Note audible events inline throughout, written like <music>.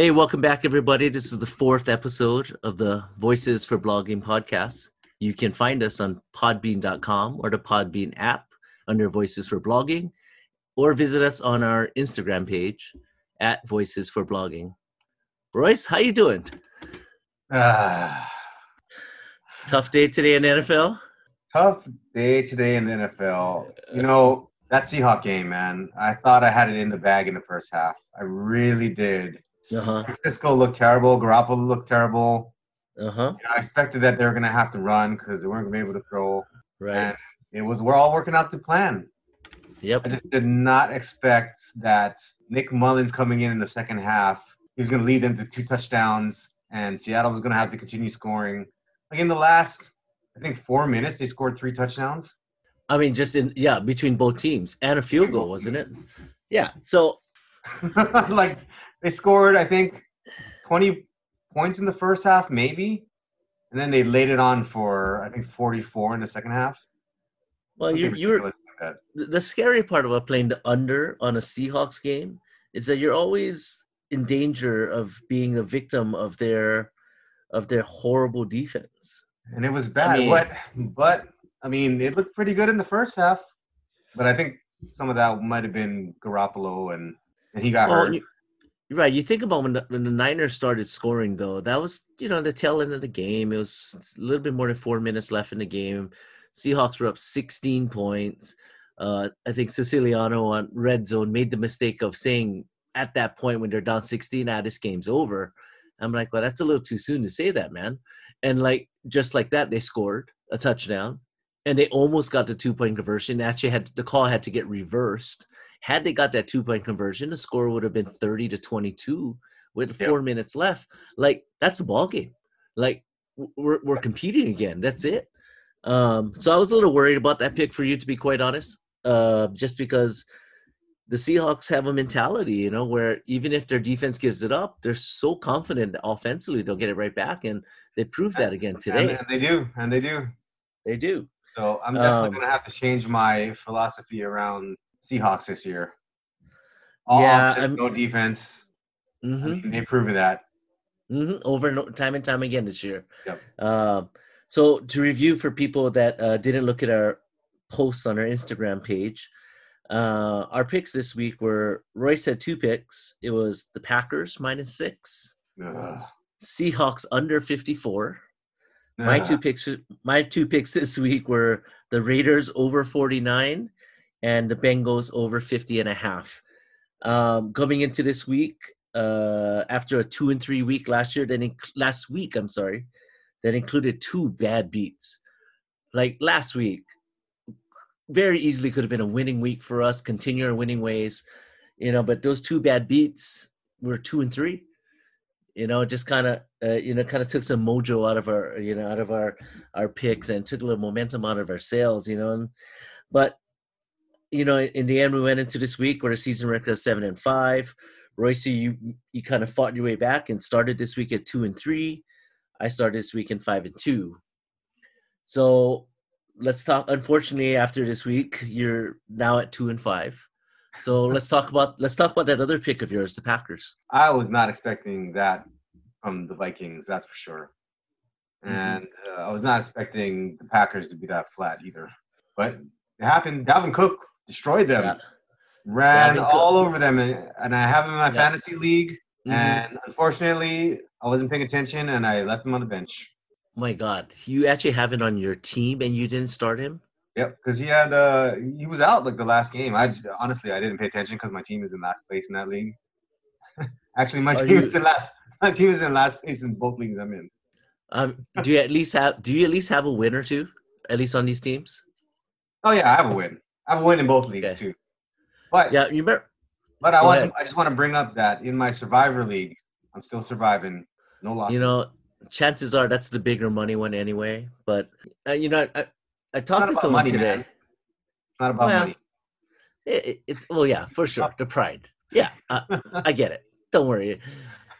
Hey, welcome back, everybody. This is the fourth episode of the Voices for Blogging podcast. You can find us on podbean.com or the Podbean app under Voices for Blogging, or visit us on our Instagram page at Voices for Blogging. Royce, how you doing? Ah, Tough day today in the NFL? tough day today in the NFL. You know, that Seahawk game, man. I thought I had it in the bag in the first half. I really did. Uh-huh. Francisco looked terrible. Garoppolo looked terrible. Uh-huh. You know, I expected that they were going to have to run because they weren't going to be able to throw. Right. And it was, we're all working out to plan. Yep. I just did not expect that Nick Mullens coming in in the second half, he was going to lead them to two touchdowns, and Seattle was going to have to continue scoring. Like in the last, I think four minutes, they scored three touchdowns. I mean, just in yeah, between both teams and a field goal, wasn't it? Yeah. So <laughs> like they scored, I think, twenty points in the first half, maybe, and then they laid it on for I think forty-four in the second half. well, you're, you were ridiculous like the scary part about playing the under on a Seahawks game is that you're always in danger of being a victim of their of their horrible defense. and it was bad. mean- but but I mean, it looked pretty good in the first half. But I think some of that might have been Garoppolo, and and he got Well, hurt. Right. You think about when the, when the Niners started scoring, though, that was you know the tail end of the game. It was a little bit more than four minutes left in the game. Seahawks were up 16 points. Uh, I think Siciliano on red zone made the mistake of saying at that point when they're down 16, ah, this game's over. I'm like, well, that's a little too soon to say that, man. And like just like that, they scored a touchdown, and they almost got the two point conversion. Actually, had the call had to get reversed. Had they got that two point conversion, the score would have been 30 to 22 with Yep. four minutes left. Like that's a ball game. Like we're we're competing again. That's it. Um, so I was a little worried about that pick for you, to be quite honest. Uh, just because the Seahawks have a mentality, you know, where even if their defense gives it up, they're so confident that offensively they'll get it right back, and they proved that again and, today. and they do, and they do. They do. So I'm definitely Um, gonna have to change my philosophy around Seahawks this year. All Yeah, offense, no defense. I hmm mean, they proved that. hmm Over and time and time again this year. Yep. Um, so to review for people that uh, didn't look at our posts on our Instagram page, uh, our picks this week were Royce had two picks. It was the Packers minus six, Ugh. Seahawks under fifty four. My two picks, my two picks this week were the Raiders over forty nine, and the Bengals over 50 and a half. Um, coming into this week, uh, after a two and three week last year, then inc- last week, I'm sorry, that included two bad beats. Like last week, very easily could have been a winning week for us, continue our winning ways, you know. But those two bad beats were two and three. You know, it just kind of, uh, you know, kind of took some mojo out of our, you know, out of our our picks and took a little momentum out of our sales. You know, and, but you know, in the end, we went into this week with a season record of seven and five. Royce, you you kind of fought your way back and started this week at two and three. I started this week in five and two. So let's talk. Unfortunately, after this week, you're now at two and five. So <laughs> let's talk about let's talk about that other pick of yours, the Packers. I was not expecting that from the Vikings, that's for sure. Mhm. And uh, I was not expecting the Packers to be that flat either. But it happened. Dalvin Cook destroyed them, Yeah. ran Cook- all over them, and, and I have him in my Yeah. fantasy league. Mhm. And unfortunately, I wasn't paying attention, and I left him on the bench. My God, you actually have it on your team and you didn't start him. Yep, because he had uh he was out like the last game. I just, honestly I didn't pay attention because my team is in last place in that league. <laughs> Actually, my Are team you- is in last. My team is in last place in both leagues I'm in. Um, do you at least have do you at least have a win or two at least on these teams? Oh yeah, I have a win. I have a win in both leagues Okay. too. But Yeah, you better. but I Go want ahead. to, I just want to bring up that in my Survivor league, I'm still surviving. No losses. You know, chances are that's the bigger money one anyway. But uh, you know, I I talked to someone money, today. man. It's not about Well, money. It, it, it's well, yeah, for sure, the pride. Yeah, I, <laughs> I get it. Don't worry.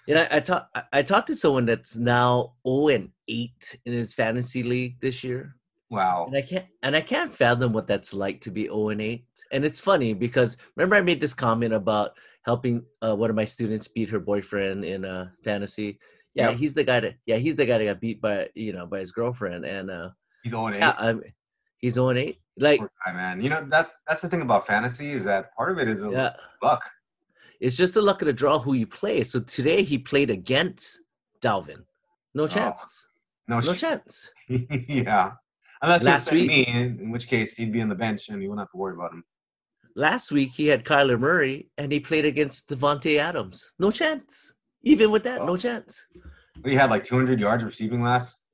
You know, I talked I, I talked to someone that's now 0 and 8 in his fantasy league this year. Wow. And I can't and I can't fathom what that's like to be 0 and 8. And it's funny because remember I made this comment about helping uh, one of my students beat her boyfriend in uh, fantasy. Yeah, Yep. he's the guy that yeah he's the guy that got beat by you know by his girlfriend and uh, He's 0 and 8. yeah I'm, he's on eight like guy, man. You know that that's the thing about fantasy is that part of it is a yeah luck. it's just the luck of the draw who you play. So today he played against Dalvin, no chance, No, no shit. chance. <laughs> yeah. Unless Last week- me, in, in which case he'd be on the bench and you wouldn't have to worry about him. Last week he had Kyler Murray and he played against Davante Adams, no chance. Even with that, no Oh. chance. But he had like 200 yards receiving last.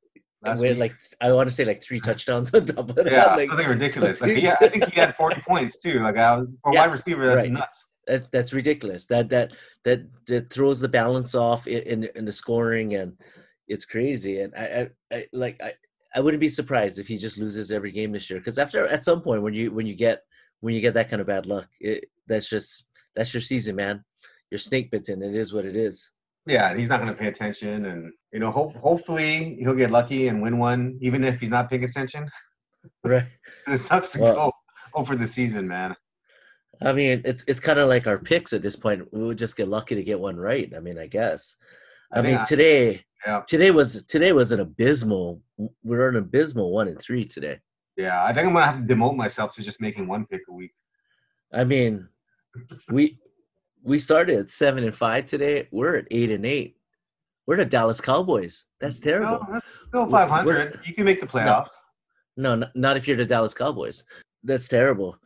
And last week. like I want to say like three touchdowns on top of that. yeah, like, something ridiculous. so Like, yeah, I think he had 40 <laughs> points too. Like I was for a Yeah, wide receiver, that's right. nuts. that's that's ridiculous. That that that that throws the balance off in in, in the scoring, and it's crazy. And I, I, I like I, I wouldn't be surprised if he just loses every game this year. Because after at some point when you when you get when you get that kind of bad luck, it, that's just that's your season, man. You're snake bitten. It is what it is. Yeah, he's not going to pay attention, and you know, hope, hopefully he'll get lucky and win one, even if he's not paying attention. <laughs> Right. <laughs> It sucks to Well- go over the season, man. I mean, it's it's kind of like our picks at this point. We would just get lucky to get one right. I mean, I guess. I, I mean, I- today Yeah, today was today was an abysmal. We're an abysmal one and three today. yeah. I think I'm gonna have to demote myself to just making one pick a week. I mean, we we started at seven and five today. We're at eight and eight. We're the Dallas Cowboys. That's terrible. No, that's still 500. You can make the playoffs. No, n- not if you're the Dallas Cowboys. That's terrible.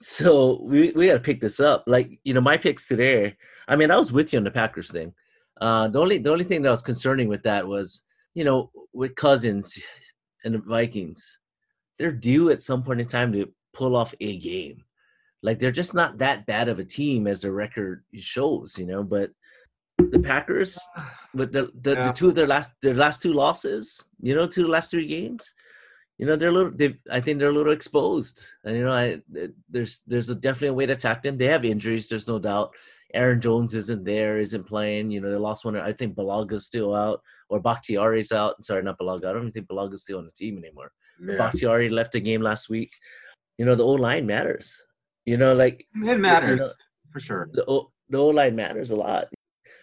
So we we got to pick this up. Like you know, my picks today. I mean, I was with you on the Packers thing. Uh, the only the only thing that was concerning with that was you know with Cousins and the Vikings, they're due at some point in time to pull off a game. Like they're just not that bad of a team as the record shows, you know. But the Packers, with the the, Yeah. the two of their last their last two losses, you know, two the last three games, you know, they're a little. They, I think they're a little exposed, and you know, I there's there's a definitely a way to attack them. They have injuries, there's no doubt. Aaron Jones isn't there, isn't playing. You know, they lost one. I think Bulaga's still out, or Bakhtiari's out. Sorry, not Bulaga. I don't even think Bulaga's still on the team anymore. Yeah. Bakhtiari left the game last week. You know, the O line matters. You know, like It matters know- for sure. the O the O line matters a lot.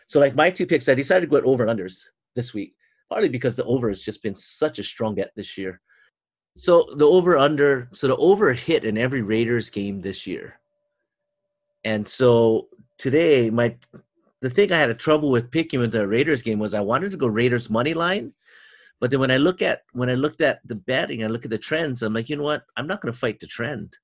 So like my two picks, I decided to go at over and unders this week, partly because the over has just been such a strong bet this year. So the over under, so the over hit in every Raiders game this year. And so today, my the thing I had a trouble with picking with the Raiders game was I wanted to go Raiders money line, but then when I look at when I looked at the betting, I look at the trends. I'm like, you know what? I'm not going to fight the trend.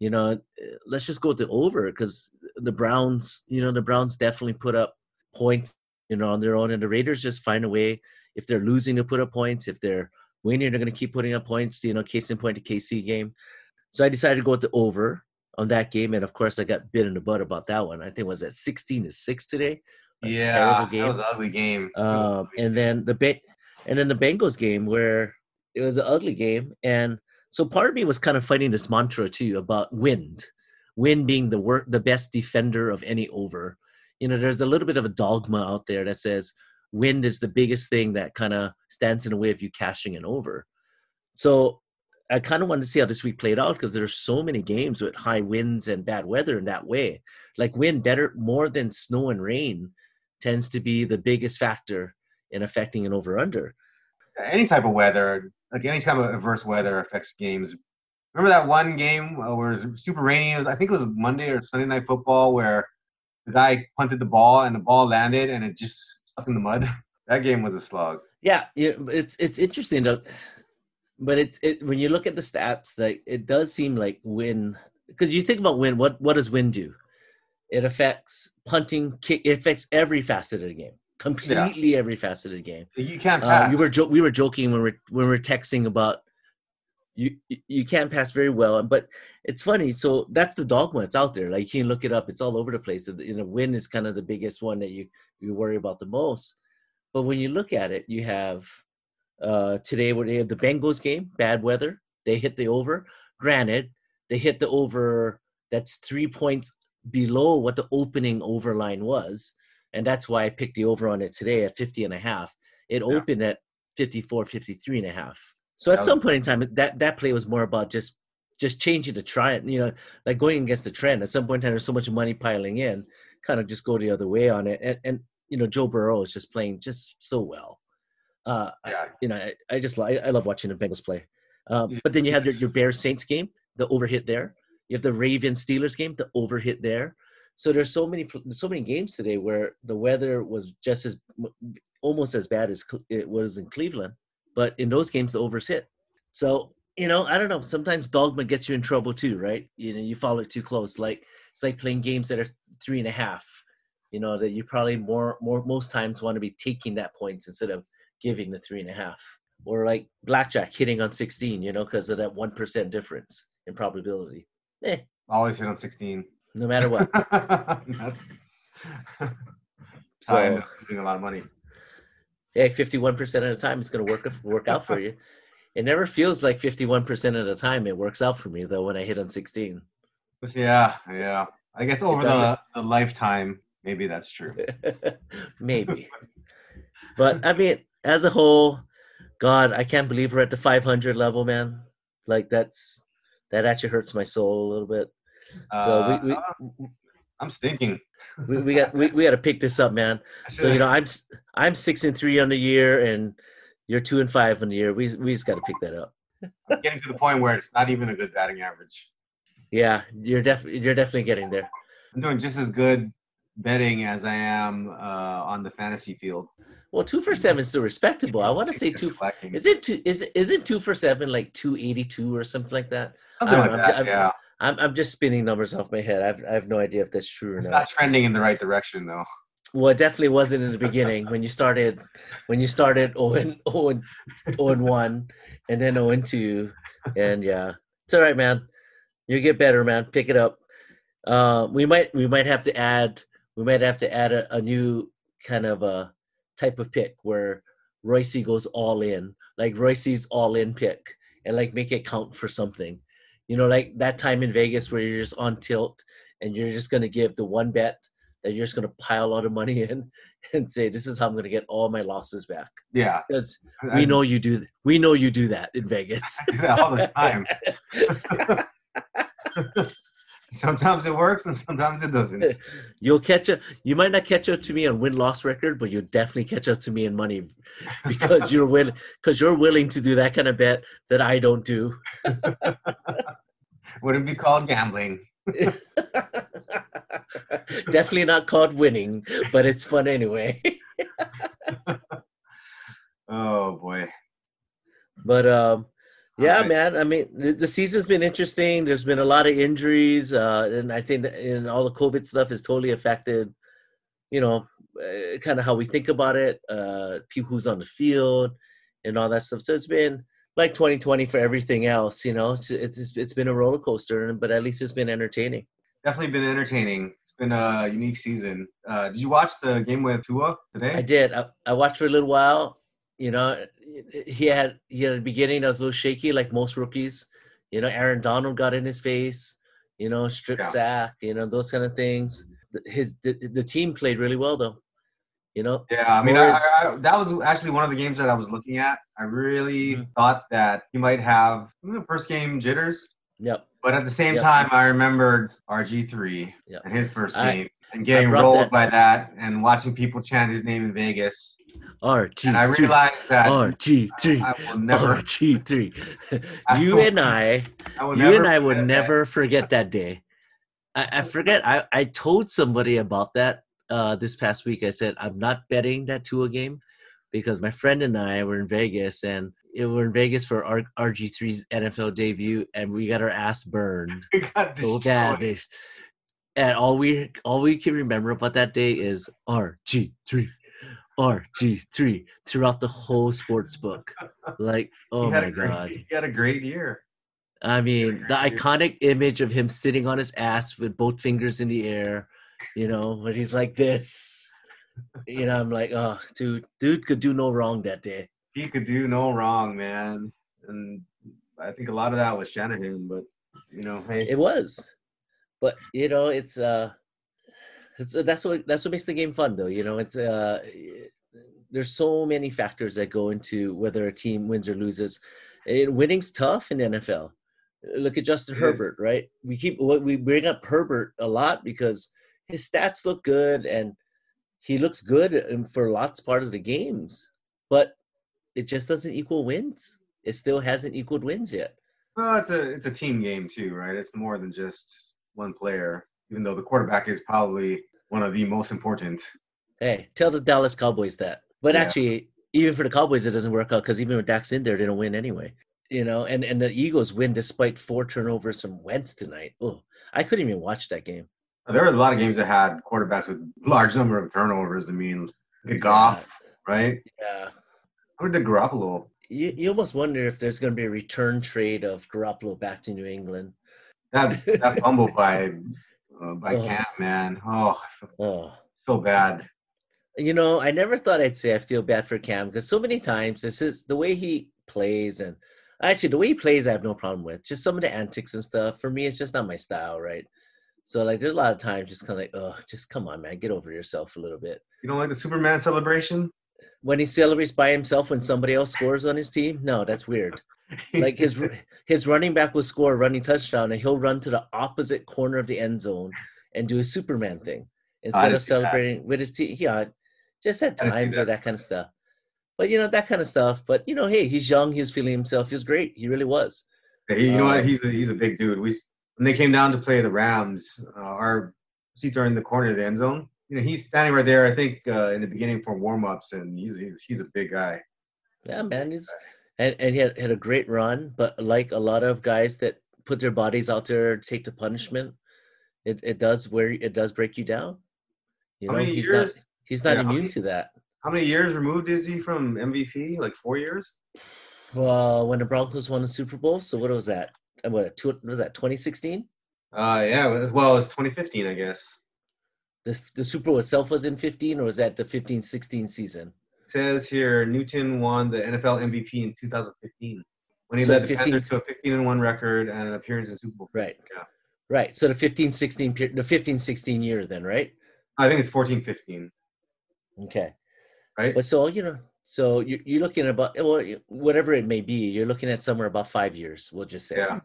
You know, let's just go with the over because the Browns, you know, the Browns definitely put up points, you know, on their own, and the Raiders just find a way. If they're losing to put up points, if they're winning, they're going to keep putting up points. You know, case in point, the KC game. So I decided to go with the over on that game, and of course, I got bit in the butt about that one. I think it was at sixteen to six today. A Yeah, terrible game. that was an ugly game. It was an Um, ugly and game. then the ba- and then the Bengals game where it was an ugly game, and so part of me was kind of fighting this mantra too about wind, wind being the work the best defender of any over. You know, there's a little bit of a dogma out there that says wind is the biggest thing that kind of stands in the way of you cashing an over. So I kind of wanted to see how this week played out because there's so many games with high winds and bad weather in that way. Like wind better more than snow and rain tends to be the biggest factor in affecting an over under. any type of weather, like any type of adverse weather affects games. Remember that one game uh, where it was super rainy? Was, I think it was Monday or Sunday night football where the guy punted the ball and the ball landed and it just stuck in the mud. <laughs> that game was a slog. Yeah, yeah, it's it's interesting but it it when you look at the stats, like it does seem like win because you think about win. What what does win do? It affects punting, kick. It affects every facet of the game, completely every facet of the game. You can't Uh, pass. you were jo- we were joking when we're when we're texting about you you can't pass very well, but it's funny. So that's the dogma. It's out there. Like you can look it up. It's all over the place. You know, win is kind of the biggest one that you you worry about the most. But when you look at it, you have uh today where they have the Bengals game, bad weather. They hit the over. Granted, they hit the over. That's three points below what the opening over line was and that's why i picked the over on it today at 50 and a half it Yeah. opened at 54 53 and a half so at some point in time that that play was more about just just changing the trend you know like going against the trend at some point in time there's so much money piling in kind of just go the other way on it. And and you know, Joe Burrow is just playing just so well. Uh, Yeah. you know, I, I just like I love watching the Bengals play. Um, but then you have <laughs> your, your Bears Saints game, the overhit there. You have the Ravens Steelers game, the overhit there. So there's so many so many games today where the weather was just as almost as bad as it was in Cleveland, but in those games the overs hit. So you know, I don't know. Sometimes dogma gets you in trouble too, right? You know, you follow it too close. Like it's like playing games that are three and a half. You know that you probably more more most times want to be taking that points instead of giving the three and a half. Or like blackjack hitting on sixteen, you know, because of that one percent difference in probability. Eh, Always hit on 16. no matter what. <laughs> That's how I ended So losing a lot of money. hey, fifty-one percent of the time it's going to work work out for you. <laughs> It never feels like fifty-one percent of the time it works out for me though when I hit on sixteen. Yeah, yeah. I guess over the, the lifetime, maybe that's true. <laughs> Maybe. But I mean, as a whole, God, I can't believe we're at the 500 level, man. Like that's that actually hurts my soul a little bit. So we, Uh, I'm stinking. we, we, we got we, we got to pick this up, man. <laughs> So you know, I'm I'm six and three on the year, and you're two and five on the year. We we just got to pick that up. I'm getting to the point where it's not even a good batting average. Yeah, you're definitely you're definitely getting there. I'm doing just as good betting as I am uh, on the fantasy field. Well, two for seven is still respectable. I want to say two. Is it two? Is it is it two for seven like two eighty two or something like that? Something like know. that. I'm- yeah, I'm I'm just spinning numbers off my head. I've I have no idea if that's true or it's not. It's not trending in the right direction though. Well, it definitely wasn't in the <laughs> beginning when you started when you started 0 and 0 and 0 and 1 and then 0 and 2 and yeah. It's all right, man. You get better, man. Pick it up. Uh, we might we might have to add we might have to add a, a new kind of a type of pick where Royce goes all in, like Royce's all in pick and like make it count for something. You know, like that time in Vegas where you're just on tilt and you're just gonna give the one bet that you're just going to pile a lot of money <laughs> in and say this is how i'm going to get all my losses back Yeah, because I we know you do th- we know you do that in vegas <laughs> all the time. <laughs> <laughs> sometimes it works and sometimes it doesn't. <laughs> you'll catch up you might not catch up to me on win-loss record but you'll definitely catch up to me in money <laughs> because you're will because you're willing to do that kind of bet that i don't do Wouldn't be called gambling. definitely not called winning but it's fun anyway Oh boy. but um Yeah, Alright. man. I mean, the, season's been interesting. There's been a lot of injuries, uh, and I think that and all the COVID stuff has totally affected, you know, uh, kind of how we think about it, uh, people who's on the field, and all that stuff. So it's been like 2020 for everything else. You know, it's it's, it's been a roller coaster, but at least it's been entertaining. Definitely been entertaining. It's been a unique season. Uh, did you watch the game with Tua today? I did. I, I watched for a little while. You know, he had he had a beginning that was a little shaky, like most rookies. You know, Aaron Donald got in his face. You know, strip Yeah. sack. You know, those kind of things. The- His the, the team played really well though. You know, Yeah, I mean, I, I, I- that was actually one of the games that I was looking at. I really Mhm. thought that he might have you know, first game jitters, yep. but at the same Yep. time, I remembered RG3 Yep. and his first I- game and getting rolled that- by that and watching people chant his name in Vegas. RG And I realized that RG three. I will never, RG three. <laughs> I You will- and I I will you never and I would forget that. never forget that day. I, I forget. I, I told somebody about that uh, this past week. I said I'm not betting that Tua game because my friend and I were in Vegas and it, we're in Vegas for R, RG3's NFL debut and we got our ass burned <laughs> We got so destroyed. bad. And all we all we can remember about that day is RG3, RG3 throughout the whole sports book. Like, <laughs> oh my great, god. He had a great year. I mean, the year. iconic image of him sitting on his ass with both fingers in the air, you know, when he's like this. You know, I'm like, oh, dude, dude could do no wrong that day. He could do no wrong, man. And I think a lot of that was Shanahan, but you know, hey, It was, but you know, it's uh, it's that's what that's what makes the game fun, though. You know, it's uh, there's so many factors that go into whether a team wins or loses. And winning's tough in the NFL. Look at Justin. Herbert, right? We keep we bring up Herbert a lot because his stats look good and he looks good for lots of parts of the games, but it just doesn't equal wins. It still hasn't equaled wins yet. Well, it's a it's a team game too, right? It's more than just one player. Even though the quarterback is probably one of the most important. Hey, tell the Dallas Cowboys that. But Yeah. actually, even for the Cowboys, it doesn't work out because even with Dax in there, they don't win anyway. You know, and and the Eagles win despite four turnovers from Wentz tonight. Oh, I couldn't even watch that game. There were a lot of games that had quarterbacks with <laughs> large number of turnovers. I mean, at Goff, right? Yeah. How did Garoppolo? You, you almost wonder if there's going to be a return trade of Garoppolo back to New England. That that <laughs> fumble by uh, by. Cam, man. Oh, Oh, so bad. you know, I never thought I'd say I feel bad for Cam because so many times this is the way he plays, and actually the way he plays, I have no problem with. Just some of the antics and stuff. For me, it's just not my style, right? So like, there's a lot of times just kind of like, oh, just come on, man, get over yourself a little bit. You don't like the Superman celebration? When he celebrates by himself when somebody else scores on his team, no, that's weird. Like his <laughs> his running back will score a running touchdown and he'll run to the opposite corner of the end zone and do a Superman thing instead of see that. celebrating with his team. Yeah, just at I didn't see times or that. kind of stuff. But you know that kind of stuff. But you know, hey, he's young. He's feeling himself. He's great. He really was. Hey, you know what? Um, He's a, he's a big dude. We when they came down to play the Rams, uh, our seats are in the corner of the end zone. You know, he's standing right there. I think uh, in the beginning for warm ups, and he's, he's he's a big guy. Yeah, man. He's and, and he had, had a great run. But like a lot of guys that put their bodies out there, take the punishment, it, it does where it does break you down. You How know, many he's years? not he's not Yeah, immune many- to that. How many years removed is he from MVP? Like four years? Well, when the Broncos won the Super Bowl, so what was that? Uh, What, two, what was that? 2016? Uh, yeah. As well as 2015, I guess. The, the Super Bowl itself was in 15, or was that the 15 16 season? It says here Newton won the NFL MVP in 2015 when he So led the 15 Panthers to a 15 and one record and an appearance in Super Bowl. Right. Yeah. Right. So the 15 16, the 15 16 year, then, right? I think it's 14 15. Okay. Right? But so, you know, so you, you're looking at about, well, whatever it may be, you're looking at somewhere about five years, we'll just say. Yeah.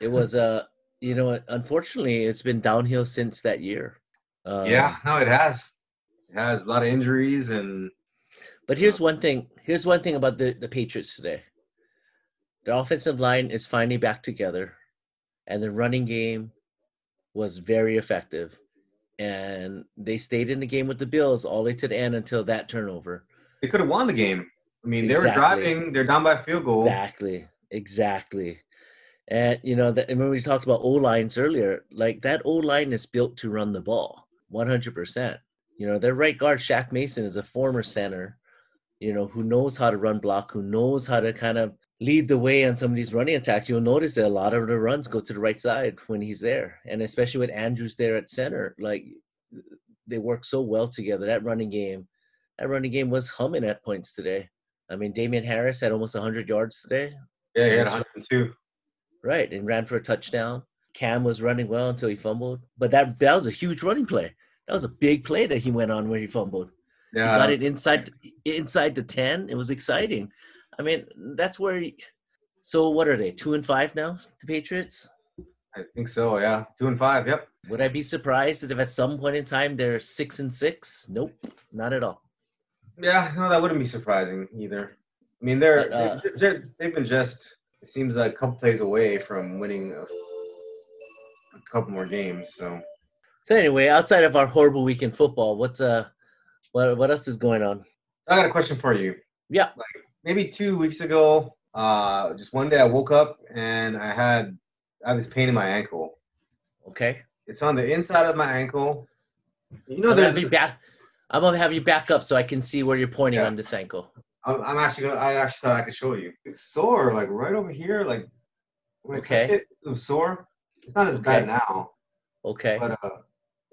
It was, uh, you know, unfortunately, it's been downhill since that year. Um, yeah. No, it has. It has a lot of injuries and But here's one thing. Here's one thing about the, the Patriots today. The offensive line is finally back together, and the running game was very effective. And they stayed in the game with the Bills all the way to the end until that turnover. they could have won the game. I mean, they Exactly. were driving. They're down by a field goal. Exactly. Exactly. And you know that and when we talked about O lines earlier, like that O line is built to run the ball, one hundred percent. You know, their right guard Shaq Mason is a former center, you know, who knows how to run block, who knows how to kind of lead the way on some of these running attacks. You'll notice that a lot of the runs go to the right side when he's there, and especially with Andrews there at center, like they work so well together. That running game, that running game was humming at points today. I mean, Damien Harris had almost 100 yards today. Yeah, he had 102. Right, and ran for a touchdown. Cam was running well until he fumbled, but that that was a huge running play. That was a big play that he went on when he fumbled. Yeah, got it inside inside the ten. It was exciting. I mean, that's where. He, so what are they? Two and five now, the Patriots. I think so. Yeah, two and five. Yep. Would I be surprised if at some point in time they're six and six? Nope, not at all. Yeah, no, that wouldn't be surprising either. I mean, they're, But, uh, they're, they've been just it seems like a couple plays away from winning a, a couple more games. So So anyway, outside of our horrible week in football, what's uh, what what else is going on? I got a question for you. Yeah. Like Maybe two weeks ago, uh, just one day I woke up and I had I had this pain in my ankle. Okay. It's on the inside of my ankle. You know, I'm gonna there's have back. I'm gonna have you back up so I can see where you're pointing Yeah. on this ankle. I'm, I'm actually gonna. I actually thought I could show you. It's sore, like right over here. Like when Okay. it, it was sore. It's not as Okay. bad now, Okay. but uh,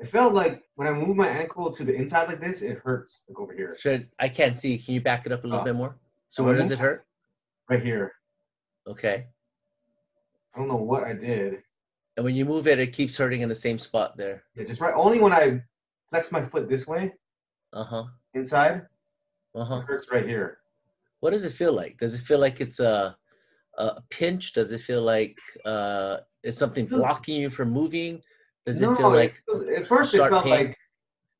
it felt like when I move my ankle to the inside like this, it hurts like over here, Should I can't see. Can you back it up a little Oh. bit more? So where does it hurt? right here. Okay. I don't know what I did. And when you move it, it keeps hurting in the same spot there. Yeah, just right. Only when I flex my foot this way Uh huh. inside, Uh huh. hurts right here. What does it feel like? Does it feel like it's a a pinch? Does it feel like uh is something blocking you from moving? Does no, it feel like at first it felt pain? like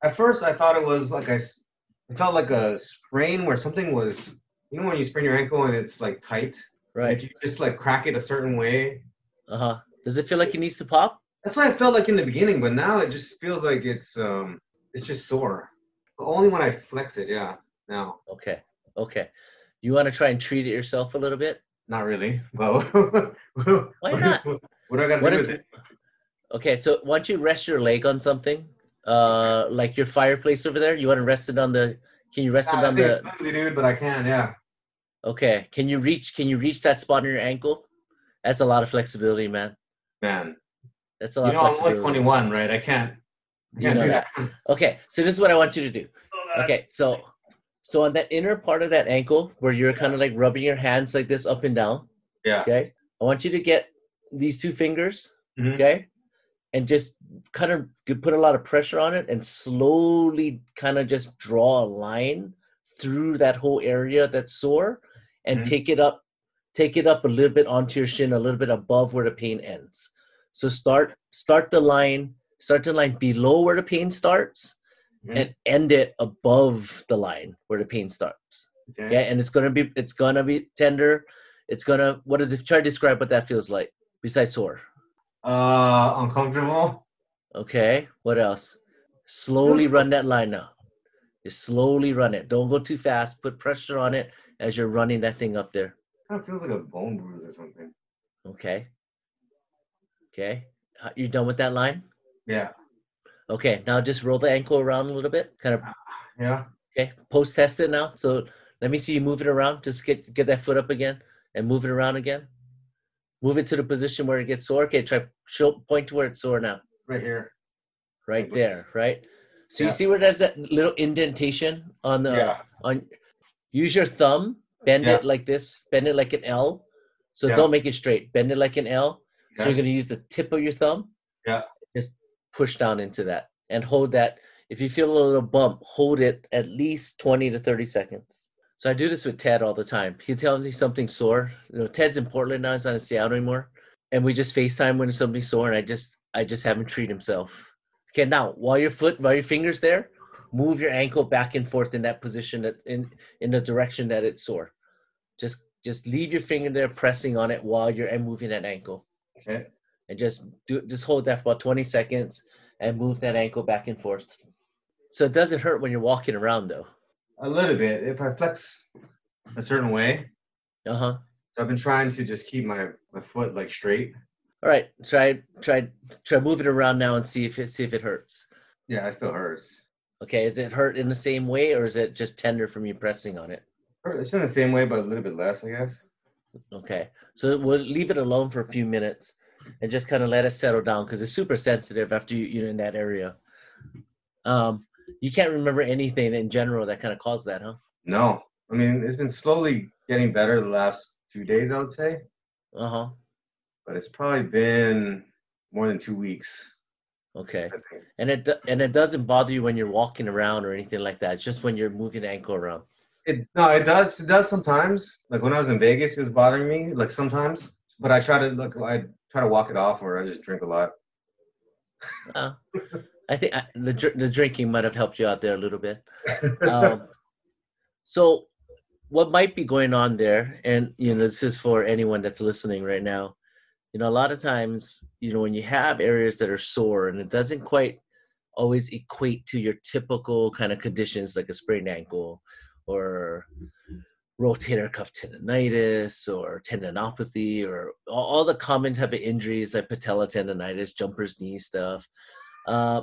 at first I thought it was like I it felt like a sprain where something was you know when you sprain your ankle and it's like tight. Right? If you just like crack it a certain way. Uh huh. Does it feel like it needs to pop? That's what I felt like in the beginning, but now it just feels like it's um it's just sore. But only when I flex it, yeah. Now. Okay. Okay. You want to try and treat it yourself a little bit? Not really. Well <laughs> Why not? <laughs> What do I gotta do is- with it? Okay. So why don't you rest your leg on something? Uh, like your fireplace over there. You want to rest it on the? Can you rest Ah, it I on think the? it's flimsy, dude, but I can, yeah. Okay. Can you reach? Can you reach that spot on your ankle? That's a lot of flexibility, man. Man. That's a lot. You lot know of I'm only flexibility. 21, right? I can't I You can't know do that. that. <laughs> Okay. So this is what I want you to do. Okay. So, so on that inner part of that ankle where you're kind of like rubbing your hands like this up and down. Yeah. Okay. I want you to get these two fingers. Mhm. Okay. And just kind of put a lot of pressure on it and slowly kind of just draw a line through that whole area that's sore and Mhm. take it up, take it up a little bit onto your shin, a little bit above where the pain ends. So start, start the line, start the line below where the pain starts Mhm. and end it above the line where the pain starts. Okay. Okay, and it's gonna be it's gonna be tender. It's gonna what is it? Try to describe what that feels like besides sore. Uh, uncomfortable. Okay, what else? Slowly run that line now. Just slowly run it. Don't go too fast. Put pressure on it as you're running that thing up there. Kind of feels like a bone bruise or something. Okay. Okay. Uh, You done with that line? Yeah. Okay. Now just roll the ankle around a little bit. Kind of Yeah. Okay, post test it now. So let me see you move it around. Just get get that foot up again and move it around again. Move it to the position where it gets sore. Okay, try show point to where it's sore now. Right here. Right there, right? So you see where there's that little indentation on the yeah. on use your thumb, bend Yeah. it like this, bend it like an L. So Yeah. don't make it straight. Bend it like an L. So you're gonna use the tip of your thumb. Yeah. Just push down into that and hold that. If you feel a little bump, hold it at least 20 to 30 seconds. So I do this with Ted all the time. He tells me something's sore. You know, Ted's in Portland now, he's not in Seattle anymore. And we just FaceTime when something's sore and I just I just have him treat himself. Okay, now while your foot, while your fingers there, move your ankle back and forth in that position that in in the direction that it's sore. Just just leave your finger there pressing on it while you're and moving that ankle Okay. and just do just hold that for about 20 seconds and move that ankle back and forth so it doesn't hurt when you're walking around though A little bit. If I flex a certain way, uh-huh so I've been trying to just keep my my foot like straight. all right try try try move it around now and see if it see if it hurts Yeah, it still hurts. okay is it hurt in the same way or is it just tender from you pressing on it It's in the same way, but a little bit less, I guess. okay so we'll leave it alone for a few minutes and just kind of let it settle down because it's super sensitive after you, you're in that area um you can't remember anything in general that kind of caused that huh No, I mean it's been slowly getting better the last two days, I would say, uh-huh but it's probably been more than two weeks. okay And it and it doesn't bother you when you're walking around or anything like that. It's just when you're moving the ankle around. It no, it does. It does sometimes. Like when I was in Vegas, it was bothering me. Like sometimes, but I try to look. I try to walk it off, or I just drink a lot. Uh, I think I, the the drinking might have helped you out there a little bit. <laughs> Um, so, what might be going on there, and you know, this is for anyone that's listening right now. You know, a lot of times, you know, when you have areas that are sore and it doesn't quite always equate to your typical kind of conditions like a sprained ankle or rotator cuff tendonitis or tendinopathy or all, all the common type of injuries like patella tendonitis, jumper's knee stuff. Uh,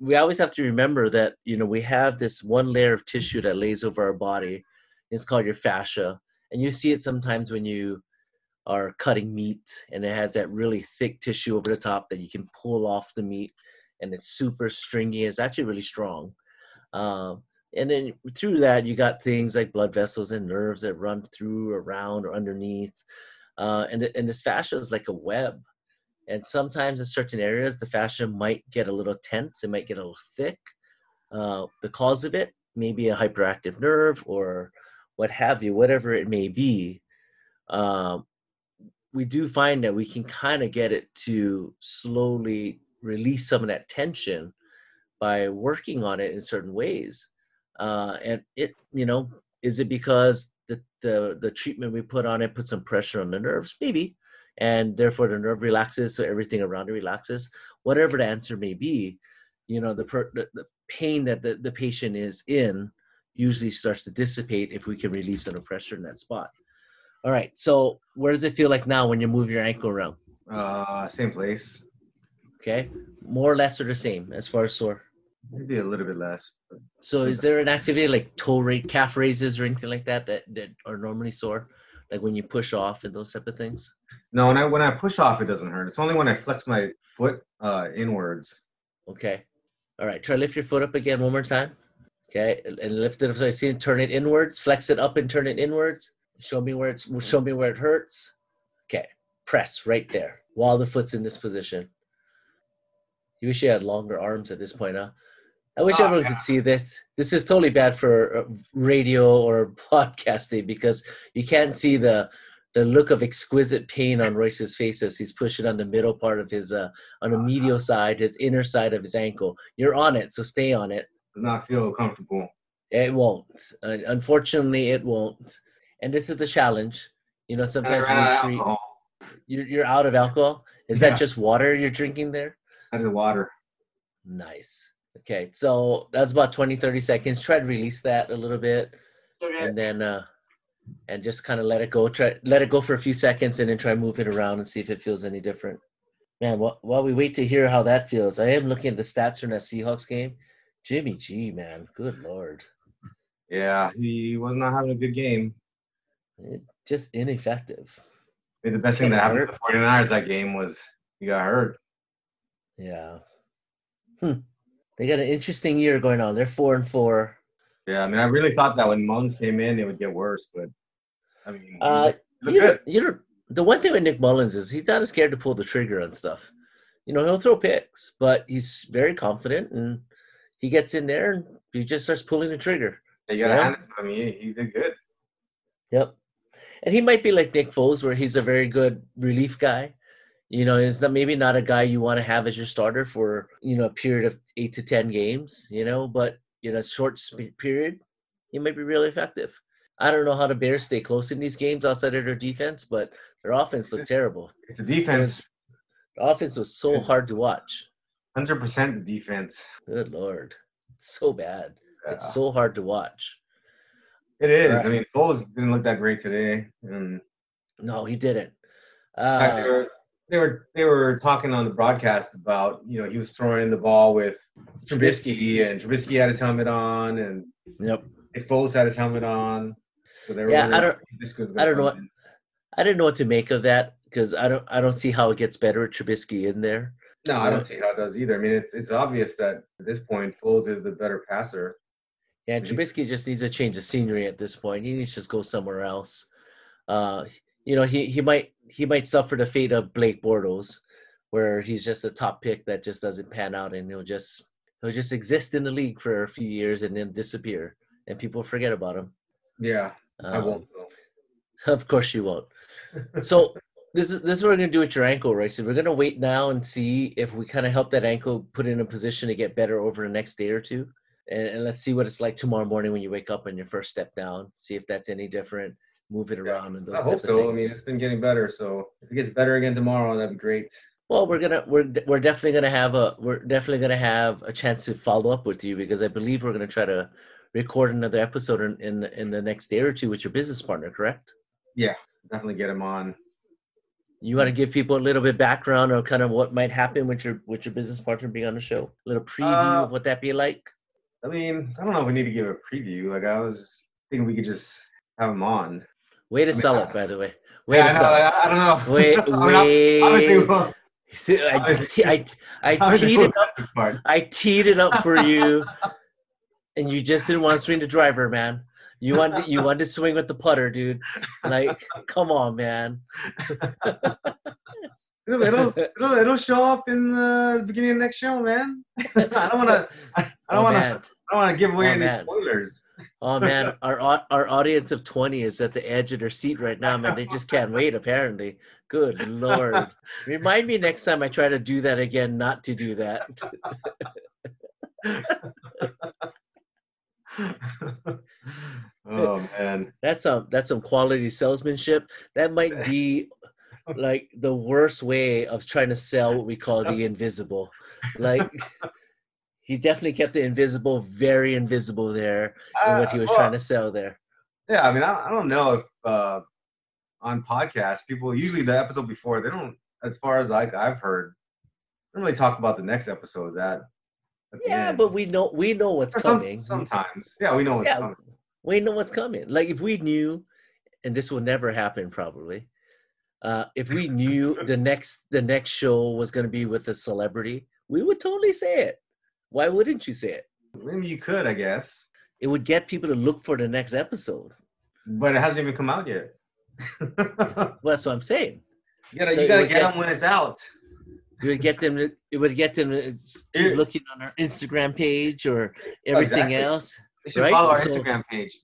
we always have to remember that you know we have this one layer of tissue that lays over our body. It's called your fascia, and you see it sometimes when you are cutting meat, and it has that really thick tissue over the top that you can pull off the meat, and it's super stringy. It's actually really strong. Um, and then through that, you got things like blood vessels and nerves that run through, around, or underneath. Uh, and and this fascia is like a web. And sometimes in certain areas, the fascia might get a little tense. It might get a little thick. Uh, the cause of it may be a hyperactive nerve or what have you, whatever it may be. Um, we do find that we can kind of get it to slowly release some of that tension by working on it in certain ways. Uh, and it, you know, is it because the, the the treatment we put on it put some pressure on the nerves? Maybe, and therefore the nerve relaxes, so everything around it relaxes. Whatever the answer may be, you know, the per, the, the pain that the, the patient is in usually starts to dissipate if we can relieve some of the pressure in that spot. All right. So where does it feel like now when you move your ankle around? Uh, same place. Okay. More or less or the same as far as sore. Maybe a little bit less. So is there an activity like toe rate, calf raises or anything like that, that that are normally sore? Like when you push off and those type of things? No, when I when I push off, it doesn't hurt. It's only when I flex my foot uh, inwards. Okay. All right. Try lift your foot up again one more time. Okay. And lift it up. So I see it. Turn it inwards. Flex it up and turn it inwards. Show me where it's. Show me where it hurts. Okay. Press right there while the foot's in this position. You wish you had longer arms at this point, huh? I wish Oh, everyone yeah. could see this. This is totally bad for uh, radio or <laughs> podcasting because you can't see the the look of exquisite pain on Royce's face as he's pushing on the middle part of his uh on the medial side, his inner side of his ankle. You're on it, so stay on it. Does not feel comfortable. It won't. Uh, unfortunately, it won't. And this is the challenge. You know, sometimes when you you're, you're out of alcohol. Is Yeah. that just water you're drinking there? That is water. Nice. Okay, so that's about 20, 30 seconds. Try to release that a little bit and then uh and just kind of let it go. Try let it go for a few seconds and then try move it around and see if it feels any different. Man, wh- while we wait to hear how that feels, I am looking at the stats from that Seahawks game. Jimmy G, man, good lord. Yeah, he was not having a good game. It, just ineffective. I mean, the best thing that happened to the 49ers that game was he got hurt. Yeah. Hmm. They got an interesting year going on. They're four and four. Yeah, I mean, I really thought that when Mullens came in, it would get worse, but I mean, Uh, you know, good. you know, the one thing with Nick Mullens is he's not as scared to pull the trigger on stuff. You know, he'll throw picks, but he's very confident and he gets in there and he just starts pulling the trigger. Yeah, you gotta yeah. hand it to. He, he did good. Yep. And he might be like Nick Foles, where he's a very good relief guy. You know, is that maybe not a guy you want to have as your starter for you know a period of eight to ten games. You know, but in a short sp- period, he might be really effective. I don't know how the Bears stay close in these games outside of their defense, but their offense looked terrible. It's the defense, The offense was so hard to watch. 100% the defense. Good lord, it's so bad. Yeah. It's so hard to watch. It is. Right. I mean, Foles didn't look that great today. And No, he didn't. Uh, they, were, they were talking on the broadcast about you know he was throwing the ball with Trubisky and Trubisky had his helmet on and yep. Nick Foles had his helmet on. So they were Yeah, I don't- if I don't know in. I didn't know what to make of that because I don't I don't see how it gets better with Trubisky in there. No, I don't see how it does either. I mean, it's it's obvious that at this point Foles is the better passer. Yeah, and. Trubisky just needs a change of scenery at this point. He needs to just go somewhere else. Uh, you know, he, he might he might suffer the fate of Blake Bortles, where he's just a top pick that just doesn't pan out, and he'll just he'll just exist in the league for a few years and then disappear, and people forget about him. Yeah, I Um, won't. <laughs> Of course you won't. So <laughs> this is this is what we're gonna do with your ankle, right? So we're gonna wait now and see if we kind of help that ankle put in a position to get better over the next day or two. And, and let's see what it's like tomorrow morning when you wake up and your first step down. See if that's any different. Move it Yeah, around and those I hope so. I mean, it's been getting better. So if it gets better again tomorrow, that'd be great. well, we're gonna we're we're definitely gonna have a we're definitely gonna have a chance to follow up with you because I believe we're gonna try to record another episode in in, in the next day or two with your business partner. Correct? Yeah, definitely get him on. You want to give people a little bit background or kind of what might happen with your with your business partner being on the show? A little preview Uh, of what that be like. I mean, I don't know if we need to give a preview. Like I was thinking we could just have him on. Way to I mean, sell I- it, <laughs> by the way. Way Yeah, to I, sell like, I don't know. Wait, <laughs> I mean, ob- wait. obviously, we'll- it. I, just te- I, I obviously teed it up. this part. I teed it up for you, <laughs> and you just didn't want to swing the driver, man. You wanted you wanted to swing with the putter, dude. Like, come on, man. It'll, it'll, it'll, it'll show up in the beginning of next show, man. I don't want to. I Oh, don't want man. to. I don't want to give away Oh, any man. spoilers. Oh man, <laughs> our our audience of twenty is at the edge of their seat right now, man. They just can't wait. Apparently, good lord. Remind me next time I try to do that again, not to do that. <laughs> oh man. That's some that's some quality salesmanship. That might be like the worst way of trying to sell what we call the <laughs> invisible. Like he definitely kept the invisible very invisible there in what he was Uh, trying to sell there. Yeah, I mean, I, I don't know if uh, on podcasts people usually the episode before they don't, as far as like I've heard, don't really talk about the next episode. That Yeah, but we know we know what's Or some- coming. sometimes, yeah, we know what's Yeah. coming. we know what's coming. Like if we knew, and this will never happen probably, uh, if we knew <laughs> the next the next show was going to be with a celebrity, we would totally say it. Why wouldn't you say it? Maybe you could, I guess, It would get people to look for the next episode. but it hasn't even come out yet. <laughs> Well, that's what I'm saying. gotta, So you gotta get get- them when it's out. You would get them. To, it would get them to s- looking on our Instagram page or everything exactly. else. They should Right? follow our So- Instagram page.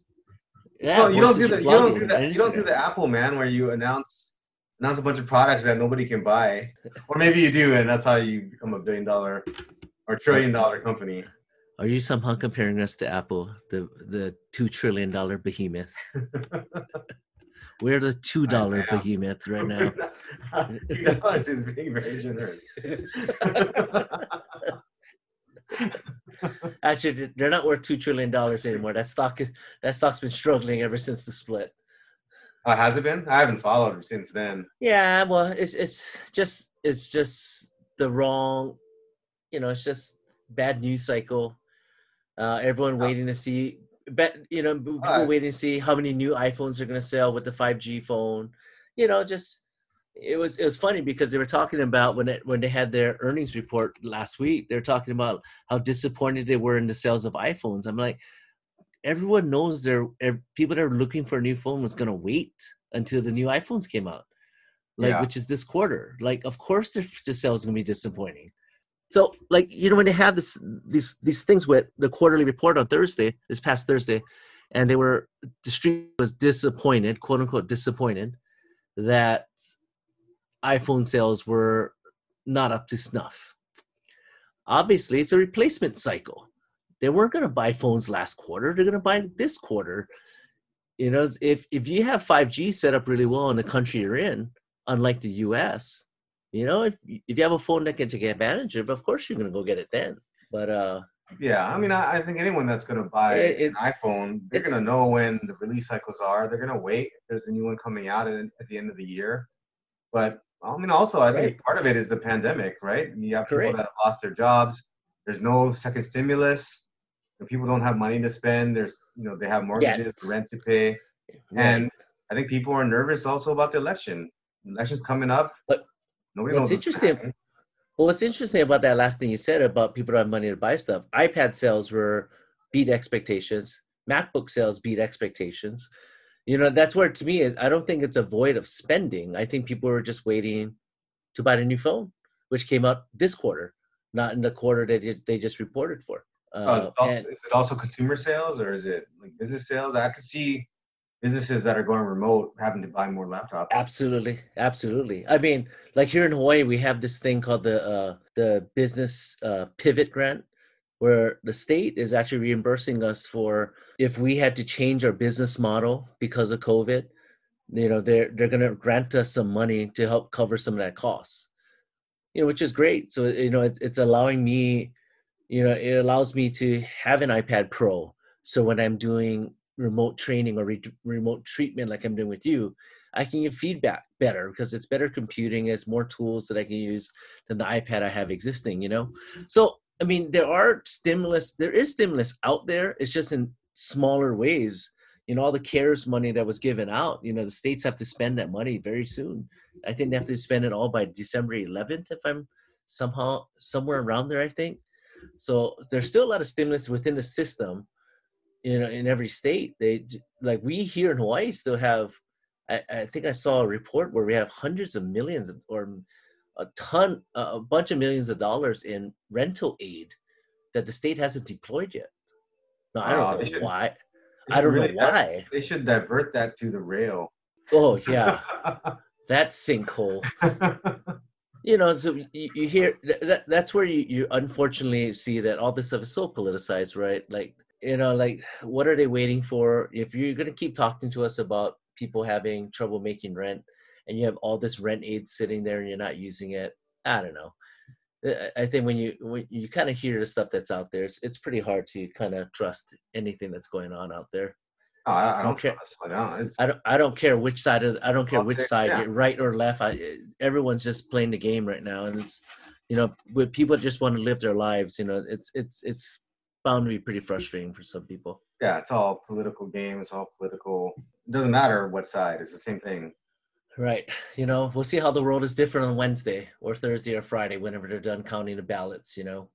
Yeah, no, you don't do the you don't do that you don't do the Apple man where you announce announce a bunch of products that nobody can buy, or maybe you do, and that's how you become a billion dollar or trillion dollar company. Are you somehow comparing us to Apple, the the two trillion dollar behemoth? <laughs> We're the two dollar behemoth right now. Two dollars <laughs> is being very generous. <laughs> Actually, they're not worth two trillion dollars anymore. That stock that stock's been struggling ever since the split. Uh, has it been? I haven't followed since then. Yeah, well, it's it's just it's just the wrong, you know, it's just bad news cycle. Uh, everyone waiting to see, bet you know, people waiting to see how many new iPhones are going to sell with the five G phone. You know, just it was it was funny because they were talking about when it when they had their earnings report last week. They're talking about how disappointed they were in the sales of iPhones. I'm like, everyone knows they're people that are looking for a new phone was going to wait until the new iPhones came out, like Yeah. which is this quarter. Like, of course, the, the sales going to be disappointing. So, like you know, when they have this these these things with the quarterly report on Thursday, this past Thursday, and they were the street was disappointed, quote unquote, disappointed that iPhone sales were not up to snuff. Obviously, it's a replacement cycle. They weren't going to buy phones last quarter. They're going to buy this quarter. You know, if if you have 5G set up really well in the country you're in, unlike the US, you know, if if you have a phone that can take advantage of, of course you're going to go get it then. But uh Yeah, I mean, I, I think anyone that's gonna buy It- it- an iPhone, they're gonna know when the release cycles are. They're gonna wait. if There's a new one coming out at, at the end of the year. But I mean, also, I think Right. part of it is the pandemic, right? You have people Correct. that have lost their jobs. There's no second stimulus. and people don't have money to spend. There's, you know, they have mortgages, rent to pay, right. and I think people are nervous also about the election. Election's coming up. But nobody what's interesting-. Well, what's interesting about that last thing you said about people don't have money to buy stuff, iPad sales were beat expectations. MacBook sales beat expectations. You know, that's where to me, I don't think it's a void of spending. I think people were just waiting to buy the new phone, which came out this quarter, not in the quarter that it- they just reported for. Oh, is, Uh, it also, and- is it also consumer sales or is it like business sales? I could see businesses that are going remote having to buy more laptops. Absolutely, absolutely. I mean, like here in Hawaii, we have this thing called the uh, the business uh, pivot grant, where the state is actually reimbursing us for if we had to change our business model because of COVID. You know, they're they're going to grant us some money to help cover some of that cost. You know, which is great. So you know, it's it's allowing me, you know, it allows me to have an iPad Pro. So when I'm doing remote training or re- remote treatment like I'm doing with you, I can give feedback better because it's better computing. It's more tools that I can use than the iPad I have existing. You know, so I mean, there are stimulus. There is stimulus out there. It's just in smaller ways. You know, all the CARES money that was given out. You know, the states have to spend that money very soon. I think they have to spend it all by December 11th, if I'm somehow somewhere around there. I think. So there's still a lot of stimulus within the system you know in every state they like we here in hawaii still have i, I think i saw a report where we have hundreds of millions or a ton a bunch of millions of dollars in rental aid that the state hasn't deployed yet No, I don't Uh, know should- why. I don't really know why. They should divert that to the rail. Oh yeah, <laughs> that sinkhole. You know, so you, you hear that, that's where you, you unfortunately see that all this stuff is so politicized, right? Like, you know, like what are they waiting for? If you're gonna keep talking to us about people having trouble making rent, and you have all this rent aid sitting there and you're not using it, I don't know. I- think when you when you kind of hear the stuff that's out there, it's, it's pretty hard to kind of trust anything that's going on out there. Oh, I, I don't care. I don't. I don't I don't care which side of I don't care which Politics, side yeah. right or left. I everyone's just playing the game right now, and it's you know with people just want to live their lives. You know, it's it's it's bound to be pretty frustrating for some people. yeah, it's all political game. It's all political. It doesn't matter what side. It's the same thing. Right. You know, we'll see how the world is different on Wednesday or Thursday or Friday whenever they're done counting the ballots. You know,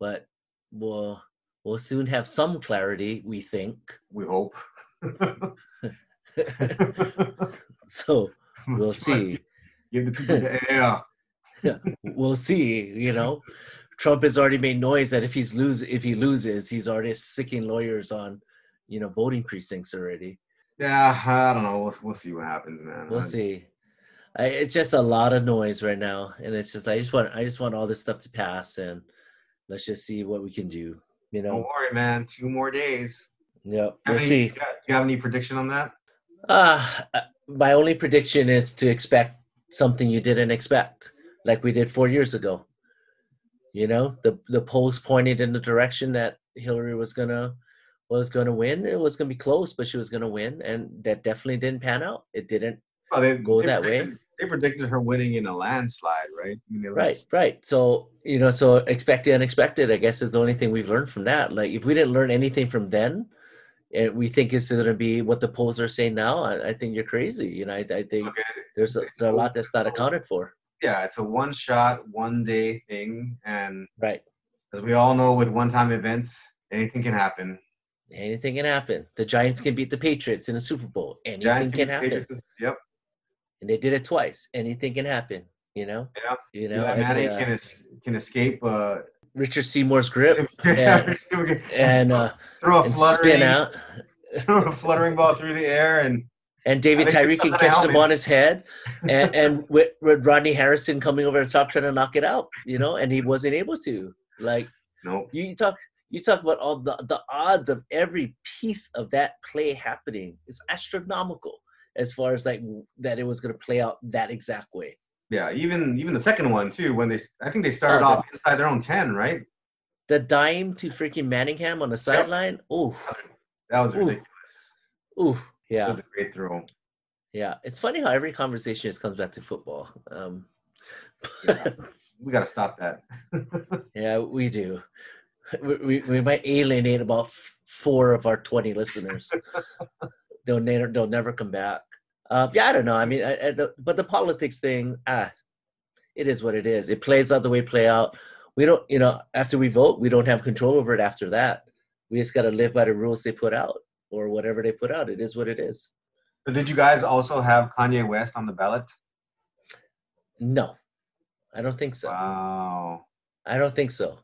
but we'll we'll soon have some clarity. We think. We hope. <laughs> so we'll <laughs> see. Give the people the air. we'll see. You know, Trump has already made noise that if he's lose if he loses, he's already sicking lawyers on, you know, voting precincts already. Yeah, I don't know. We'll, we'll see what happens, man. We'll I- see. I, it's just a lot of noise right now, and it's just I just want I just want all this stuff to pass, and let's just see what we can do. You know, Don't worry, man. Two more days. yep. We'll any- see. You got- you have any prediction on that? Uh, my only prediction is to expect something you didn't expect, like we did four years ago. You know, the the polls pointed in the direction that Hillary was gonna was gonna win. It was gonna be close, but she was gonna win, and that definitely didn't pan out. It didn't. Oh, they Go they that way? They predicted her winning in a landslide, right? I mean, was- Right, right. So you know, so expect the unexpected. I guess is the only thing we've learned from that. Like, if we didn't learn anything from then, and we think it's going to be what the polls are saying now, I, I think you're crazy. You know, I, I think Okay. there's a, a lot that's not accounted for. Yeah, it's a one shot, one day thing. And Right. as we all know, with one time events, anything can happen. Anything can happen. The Giants can beat the Patriots in the Super Bowl. Anything Giants can happen. Patriots. Yep. And they did it twice. Anything can happen. You know. Yeah. You know. yeah, Manning uh, can, es- can escape. Uh, Richard Seymour's grip <laughs> and and uh, throw a and fluttering, out. <laughs> throw a fluttering ball through the air, and And David Tyree can catch the ball on his head, and and <laughs> with, with Rodney Harrison coming over the top trying to knock it out, you know, and he wasn't able to. Like nope. you, you talk, you talk about all the the odds of every piece of that play happening is astronomical as far as like that it was going to play out that exact way. Yeah, even even the second one too. When they, I think they started Oh, off inside their own ten, right? The dime to freaking Manningham on the sideline. Oh, That was ridiculous. ooh, That yeah, a great throw. yeah. It's funny how every conversation just comes back to football. Um, Yeah. <laughs> We got to stop that. <laughs> Yeah, we do. We, we, we might alienate about f- four of our 20 listeners. <laughs> they'll, never, they'll never come back. Uh, yeah, I don't know. I mean, I, I, the, but the politics thing, ah, it is what it is. It plays out the way it play out. We don't, you know, after we vote, we don't have control over it after that. We just got to live by the rules they put out or whatever they put out. It is what it is. But did you guys also have Kanye West on the ballot? No, I don't think so. Wow. I don't think so.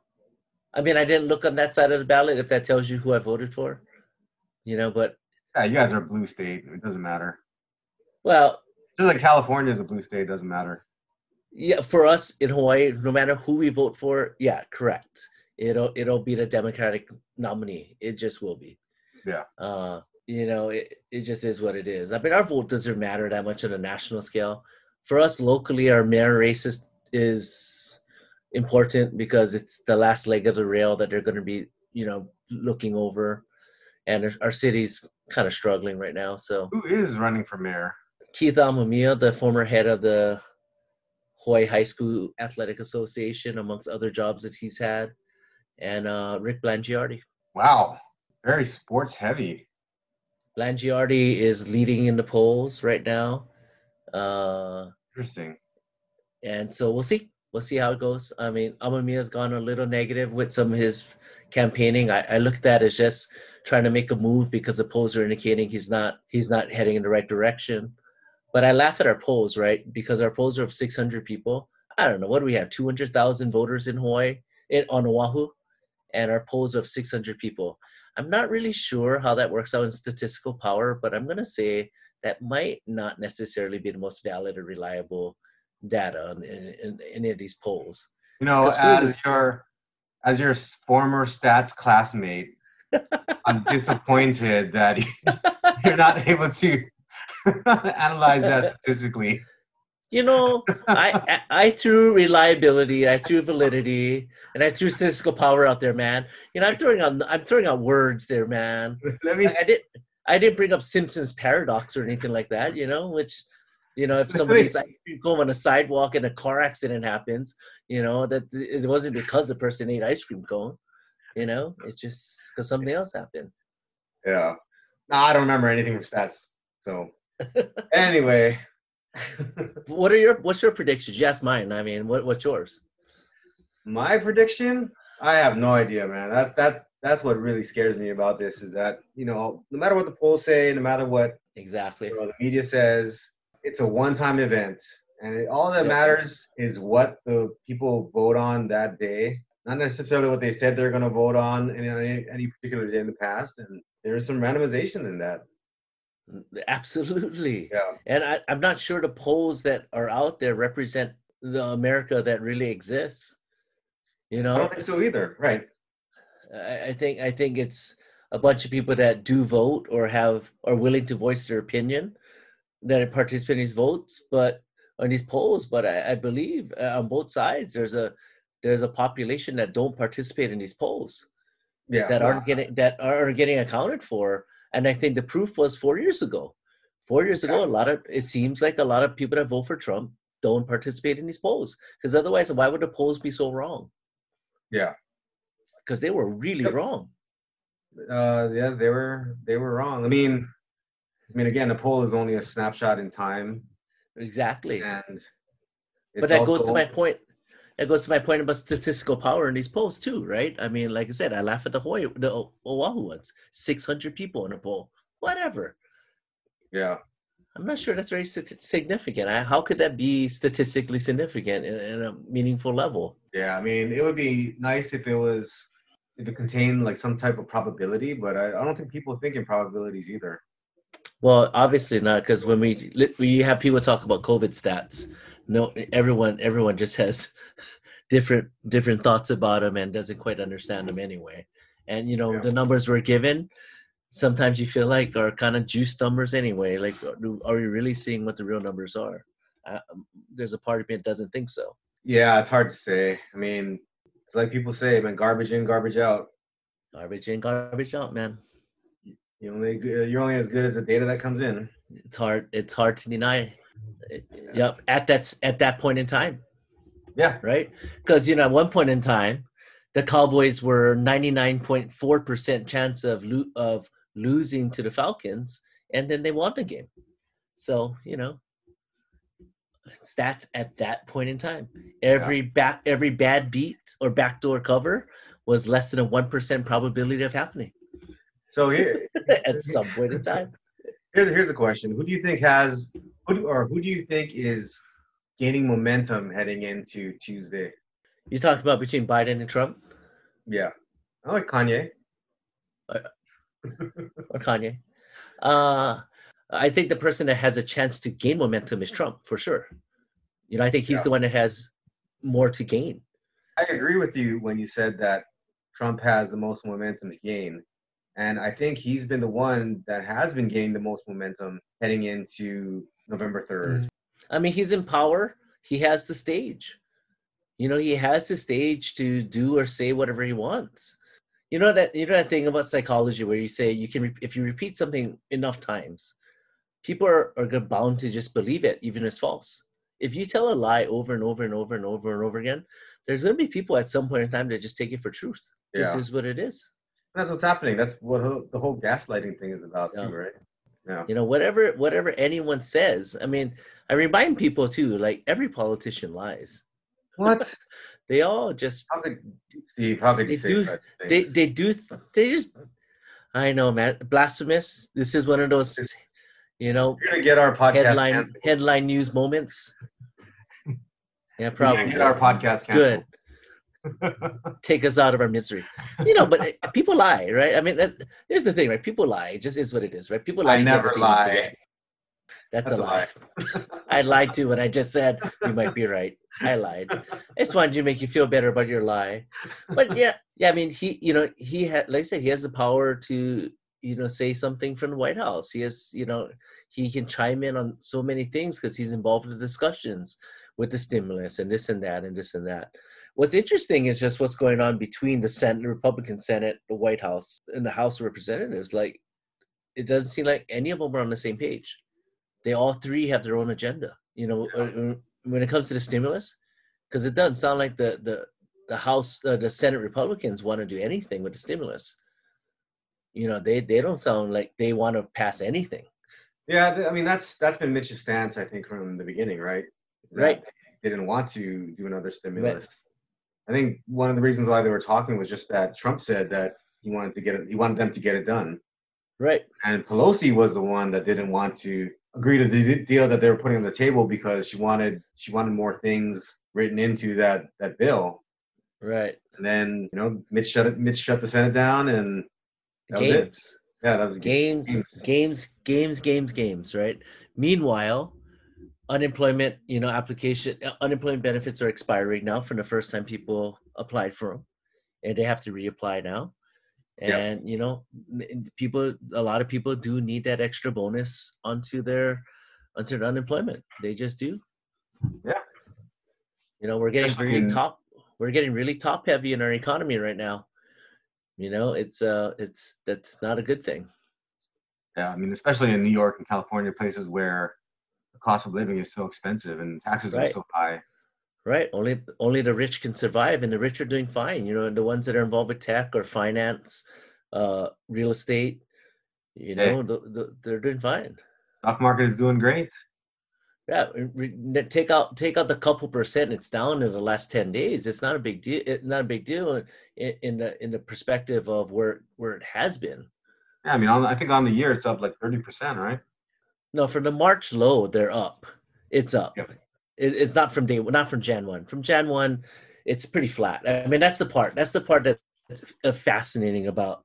I mean, I didn't look on that side of the ballot if that tells you who I voted for, you know, but Yeah, you guys are a blue state. It doesn't matter. well, Just like California is a blue state, it doesn't matter. Yeah, for us in Hawaii, no matter who we vote for, yeah, correct. It'll it'll be the Democratic nominee. It just will be. Yeah. Uh, you know, it, it just is what it is. I mean, our vote doesn't matter that much on a national scale. For us locally, our mayor race is, important because it's the last leg of the rail that they're going to be, you know, looking over, and our, our city's kind of struggling right now. So Who is running for mayor? Keith Amamiya, the former head of the Hawaii High School Athletic Association, amongst other jobs that he's had, and uh, Rick Blangiardi. Wow. Very sports heavy. Blangiardi is leading in the polls right now, uh, Interesting. and so we'll see. We'll see how it goes. I mean, Amamiya's gone a little negative with some of his campaigning. I, I look at that as just trying to make a move because the polls are indicating he's not he's not heading in the right direction. But I laugh at our polls, right? Because our polls are of 600 people. I don't know what do we have 200,000 voters in Hawaii, in, on Oahu, and our polls are of 600 people. I'm not really sure how that works out in statistical power, but I'm going to say that might not necessarily be the most valid or reliable data in, in, in any of these polls. You know, as your as your former stats classmate, <laughs> I'm disappointed that <laughs> you're not able to <laughs> analyze that statistically. You know, I I threw reliability, I threw validity, and I threw statistical power out there, man. You know, I'm throwing out I'm throwing out words there, man. <laughs> Let me. I, I did I didn't bring up Simpson's paradox or anything like that. You know, which you know, if somebody's ice cream cone on a sidewalk and a car accident happens, you know, that it wasn't because the person ate ice cream cone. You know, it's just because something else happened. Yeah. No, I don't remember anything from stats. So <laughs> anyway. <laughs> what are your what's your predictions? Yes, mine. I mean, what what's yours? My prediction? I have no idea, man. That's that's that's what really scares me about this is that you know no matter what the polls say, no matter what exactly you know, the media says, it's a one-time event, and it, all that matters is what the people vote on that day, not necessarily what they said they're going to vote on in any, any particular day in the past. And there is some randomization in that. Absolutely. Yeah. And I, I'm not sure the polls that are out there represent the America that really exists. You know, I don't think so either. Right. I, I think I think it's a bunch of people that do vote or have are willing to voice their opinion that participate in these votes, but on these polls. But I, I believe uh, on both sides, there's a there's a population that don't participate in these polls. Yeah, that aren't getting that aren't getting accounted for. And I think the proof was four years ago. Four years ago, a lot of it seems like a lot of people that vote for Trump don't participate in these polls because otherwise, why would the polls be so wrong? Yeah, because they were really yep. wrong. Uh, yeah, they were they were wrong. I mean, I mean, again, the poll is only a snapshot in time. Exactly. And but that goes to my point. That goes to my point about statistical power in these polls too, right? I mean, like I said, I laugh at the Hawaii, the Oahu ones. Six hundred people in a poll, whatever. Yeah. I'm not sure that's very significant. How could that be statistically significant in, in a meaningful level? Yeah, I mean, it would be nice if it was if it contained like some type of probability, but I, I don't think people think in probabilities either. Well, obviously not, because when we we have people talk about COVID stats, no, everyone everyone just has <laughs> different different thoughts about them and doesn't quite understand them anyway. And you know yeah. the numbers we're given, sometimes you feel like are kind of juice numbers anyway. Like, are we really seeing what the real numbers are? Uh, there's a part of me that doesn't think so. Yeah, it's hard to say. I mean, it's like people say, man, garbage in, garbage out. Garbage in, garbage out, man. You only you're only as good as the data that comes in. It's hard. It's hard to deny. Yep. At that at that point in time. Yeah. Right. Because you know, at one point in time, the Cowboys were 99.4 percent chance of lo- of losing to the Falcons, and then they won the game. So you know, stats at that point in time. Every yeah. back every bad beat or backdoor cover was less than a one percent probability of happening. So here, <laughs> at some point in time. <laughs> Here's here's a question: Who do you think has, who or who do you think is gaining momentum heading into Tuesday? You talked about between Biden and Trump. Yeah, I like Kanye. <laughs> or Kanye. Uh, I think the person that has a chance to gain momentum is Trump for sure. You know, I think he's yeah. the one that has more to gain. I agree with you when you said that Trump has the most momentum to gain. And I think he's been the one that has been gaining the most momentum heading into November 3rd. Mm. I mean, he's in power. He has the stage. You know, he has the stage to do or say whatever he wants. You know that you know that thing about psychology where you say you can if you repeat something enough times, people are, are bound to just believe it, even if it's false. If you tell a lie over and over and over and over and over again, there's going to be people at some point in time that just take it for truth. Yeah. This is what it is. That's what's happening. That's what the whole gaslighting thing is about yeah. too, right? Yeah. You know, whatever whatever anyone says. I mean, I remind people too. Like every politician lies. What? <laughs> they all just. How could Steve? How could you say do, They they do. They just. I know, man. Blasphemous. This is one of those. You know, you're gonna get our podcast headline canceled. headline news moments. <laughs> Yeah, probably. get our podcast canceled. Good. <laughs> take us out of our misery. You know, but uh, people lie, right? I mean, here's the thing, right? People lie. It just is what it is, right? People lie. I never what they need to lie. That's, That's a a lie. I lied to when I just said you might be right. I lied. I just wanted to make you feel better about your lie. But yeah, yeah. I mean, he, you know, he had, like I said, he has the power to, you know, say something from the White House. He has, you know, he can chime in on so many things because he's involved in the discussions with the stimulus and this and that and this and that. What's interesting is just what's going on between the Senate, the Republican Senate, the White House, and the House of Representatives. Like, it doesn't seem like any of them are on the same page. They all three have their own agenda. You know, Yeah. uh, uh, when it comes to the stimulus, because it doesn't sound like the the the House, uh, the Senate Republicans want to do anything with the stimulus. You know, they they don't sound like they want to pass anything. Yeah, I mean that's that's been Mitch's stance, I think, from the beginning, right? That Right. They didn't want to do another stimulus. I think one of the reasons why they were talking was just that Trump said that he wanted to get it, he wanted them to get it done, Right. and Pelosi was the one that didn't want to agree to the deal that they were putting on the table because she wanted she wanted more things written into that that bill. Right. And then you know Mitch shut it, Mitch shut the Senate down, and that was it. games. Yeah, that was games, Games. games, games, games, games, right? Meanwhile, unemployment, you know, application, uh, unemployment benefits are expiring now from the first time people applied for them, and they have to reapply now. Yep. And you know, people, a lot of people do need that extra bonus onto their onto their unemployment. They just do. Yeah. You know, we're getting Especially really in- top. We're getting really top heavy in our economy right now. You know, it's uh, it's that's not a good thing. Yeah, I mean, especially in New York and California, places where the cost of living is so expensive and taxes are so high. Right. Only only the rich can survive, and the rich are doing fine. You know, the ones that are involved with tech or finance, uh, real estate, you know, the, the, they're doing fine. Stock market is doing great. Yeah. Take out take out the couple percent. It's down in the last ten days. It's not a big deal. It's not a big deal in, in the in the perspective of where where it has been. Yeah, I mean, on, I think on the year it's up like thirty percent, right? No, from the March low, they're up. It's up. Yep. It, it's not from day not from Jan one. From Jan one, it's pretty flat. I mean, that's the part. That's the part that's uh, fascinating about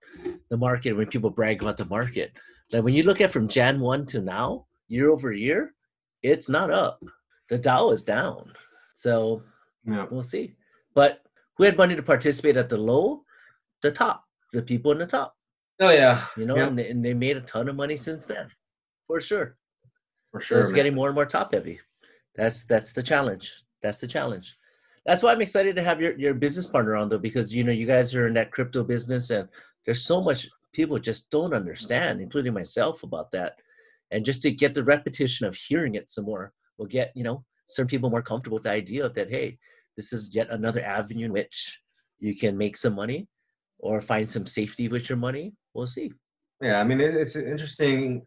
the market when people brag about the market. Like when you look at from Jan one to now, year over year, it's not up. The Dow is down. So Yeah. we'll see. But who had money to participate at the low? The top, the people in the top. Oh yeah, You know, Yep. and, they, and they made a ton of money since then, for sure. for So sure. it's man. getting more and more top heavy. That's that's the challenge. That's the challenge. That's why I'm excited to have your, your business partner on though, because you know you guys are in that crypto business and there's so much people just don't understand, including myself, about that. And just to get the repetition of hearing it some more will get, you know, some people more comfortable with the idea of that, hey, this is yet another avenue in which you can make some money or find some safety with your money. We'll see. Yeah, I mean, it's an interesting,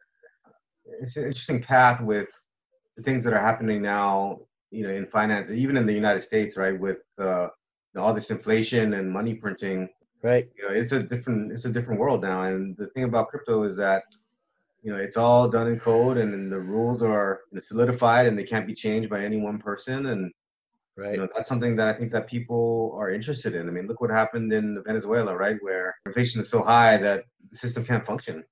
it's an interesting path with the things that are happening now. You know, in finance, even in the United States, right, with uh, you know, all this inflation and money printing. Right. You know, it's a different, it's a different world now. And the thing about crypto is that, you know, it's all done in code, and, the rules are you know, solidified, and they can't be changed by any one person. And Right. you know that's something that i think that people are interested in i mean look what happened in venezuela right where inflation is so high that the system can't function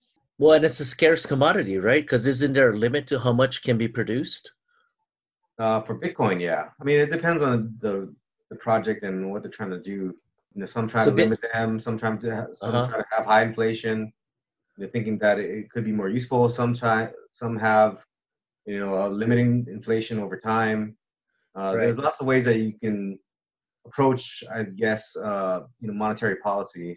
Well, and it's a scarce commodity, right? Because isn't there a limit to how much can be produced? uh, for bitcoin yeah i mean it depends on the the project and what they're trying to do you know some try So to Bit- limit them some trying to have, some Uh-huh. try to have high inflation they're thinking that it, could be more useful some try some have you know uh, limiting inflation over time uh, there's lots of ways that you can approach i guess uh, you know monetary policy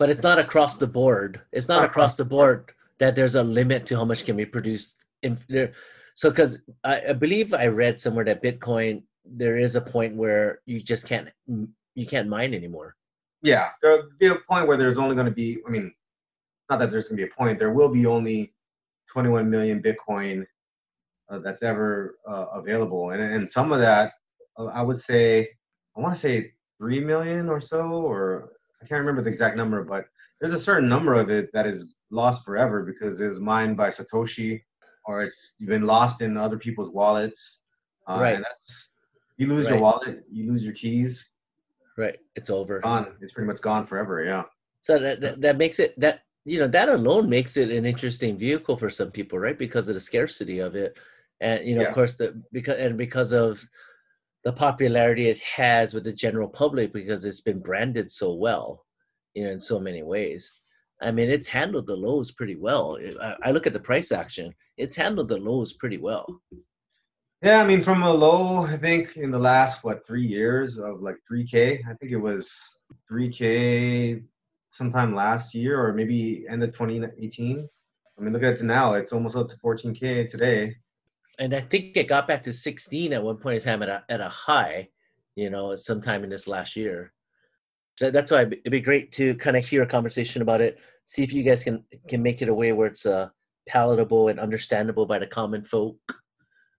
But it's not across the board. It's not across the board that there's a limit to how much can be produced. In there, so because I, I believe I read somewhere that Bitcoin there is a point where you just can't you can't mine anymore. Yeah, there'll be a point where there's only going to be. I mean, not that there's going to be a point. There will be only 21 million Bitcoin uh, that's ever uh, available, and and some of that, uh, I would say, I want to say three million or so, or I can't remember the exact number, but there's a certain number of it that is lost forever because it was mined by Satoshi, or it's been lost in other people's wallets. Uh, Right. You lose your wallet, you lose your keys. Right. It's over. Gone. It's pretty much gone forever. Yeah. So that, that that makes it that you know that alone makes it an interesting vehicle for some people, right? Because of the scarcity of it, and you know, Yeah. of course, the because and because of the popularity it has with the general public because it's been branded so well, you know, in so many ways. I mean, it's handled the lows pretty well. I, I look at the price action; it's handled the lows pretty well. Yeah, I mean, from a low, I think in the last what three years of like 3K. I think it was 3K sometime last year or maybe end of 2018. I mean, look at it now; it's almost up to 14K today. and I think it got back to 16 at one point in time at a, at a high, you know, sometime in this last year. That's why it'd be great to kind of hear a conversation about it. See if you guys can can make it a way where it's uh, palatable and understandable by the common folk.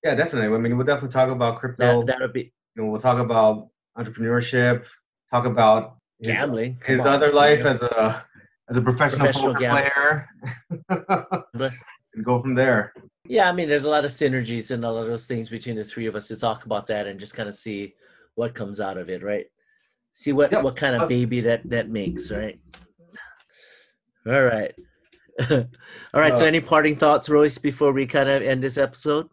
Yeah, definitely. I mean, we'll definitely talk about crypto. That would be you know, we'll talk about entrepreneurship. Talk about his, gambling. his Come on, other life you know. as a as a professional, Professional player, <laughs> But- <laughs> and go from there. Yeah, I mean, there's a lot of synergies and a lot of those things between the three of us to talk about that and just kind of see what comes out of it, right? See what Yeah. what kind of baby that that makes, right? All right, <laughs> all right. so, Uh, any parting thoughts, Royce, before we kind of end this episode?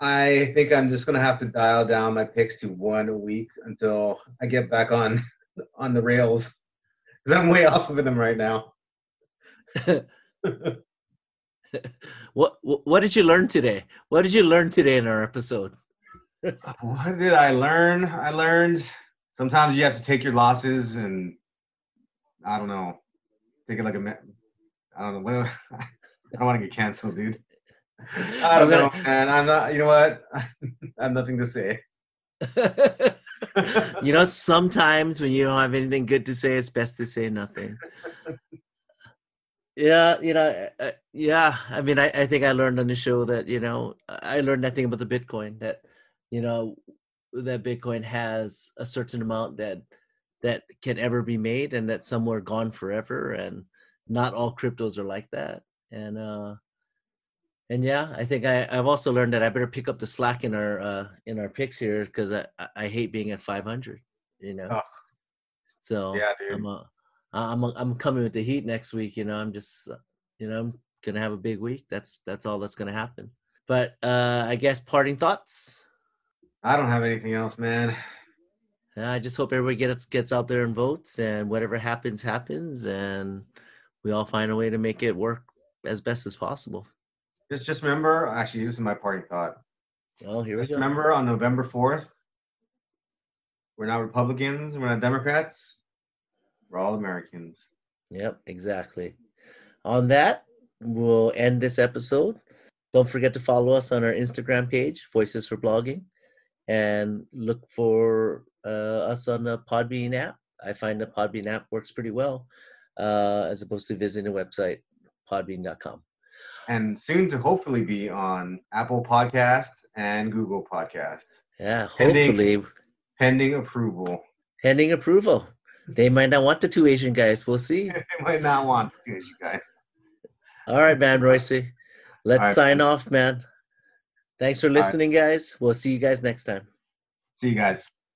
I think I'm just gonna have to dial down my picks to one a week until I get back on <laughs> on the rails because I'm way off of them right now. <laughs> What what did you learn today? What did you learn today in our episode? What did I learn? I learned sometimes you have to take your losses and I don't know, take it like a ma- I don't know. Well, <laughs> I don't want to get canceled, dude. <laughs> I don't know, gonna- man. I'm not. You know what? <laughs> I have nothing to say. you know, sometimes when you don't have anything good to say, it's best to say nothing. Yeah, you know, uh, yeah. I mean, I, I think I learned on the show that you know I learned nothing about the Bitcoin that you know that Bitcoin has a certain amount that that can ever be made, and that some are gone forever, and not all cryptos are like that. And uh and yeah, I think I I've also learned that I better pick up the slack in our uh in our picks here because I I- hate being at 500. You know, Oh. so Yeah, dude. I'm uh, I'm I'm coming with the heat next week. You know, I'm just uh, you know I'm gonna have a big week. That's that's all that's gonna happen. But uh I guess parting thoughts. I don't have anything else, man. Uh, I just hope everybody gets gets out there and votes, and whatever happens happens, and we all find a way to make it work as best as possible. Just just remember. Actually, this is my parting thought. Oh, here we Just go. remember on November fourth, we're not Republicans. We're not Democrats. We're all Americans. Yep, exactly. On that, we'll end this episode. Don't forget to follow us on our Instagram page, Voices for Blogging, and look for us on the Podbean app. I find the Podbean app works pretty well, uh, as opposed to visiting the website, podbean.com. And soon to hopefully be on Apple Podcast and Google Podcast, Yeah, Pending- hopefully, pending approval. pending approval. They might not want the two Asian guys. We'll see. <laughs> they might not want to, you guys. All right, man, Royce. Let's right, sign man. off, man. Thanks for right. listening, guys. We'll see you guys next time. See you guys.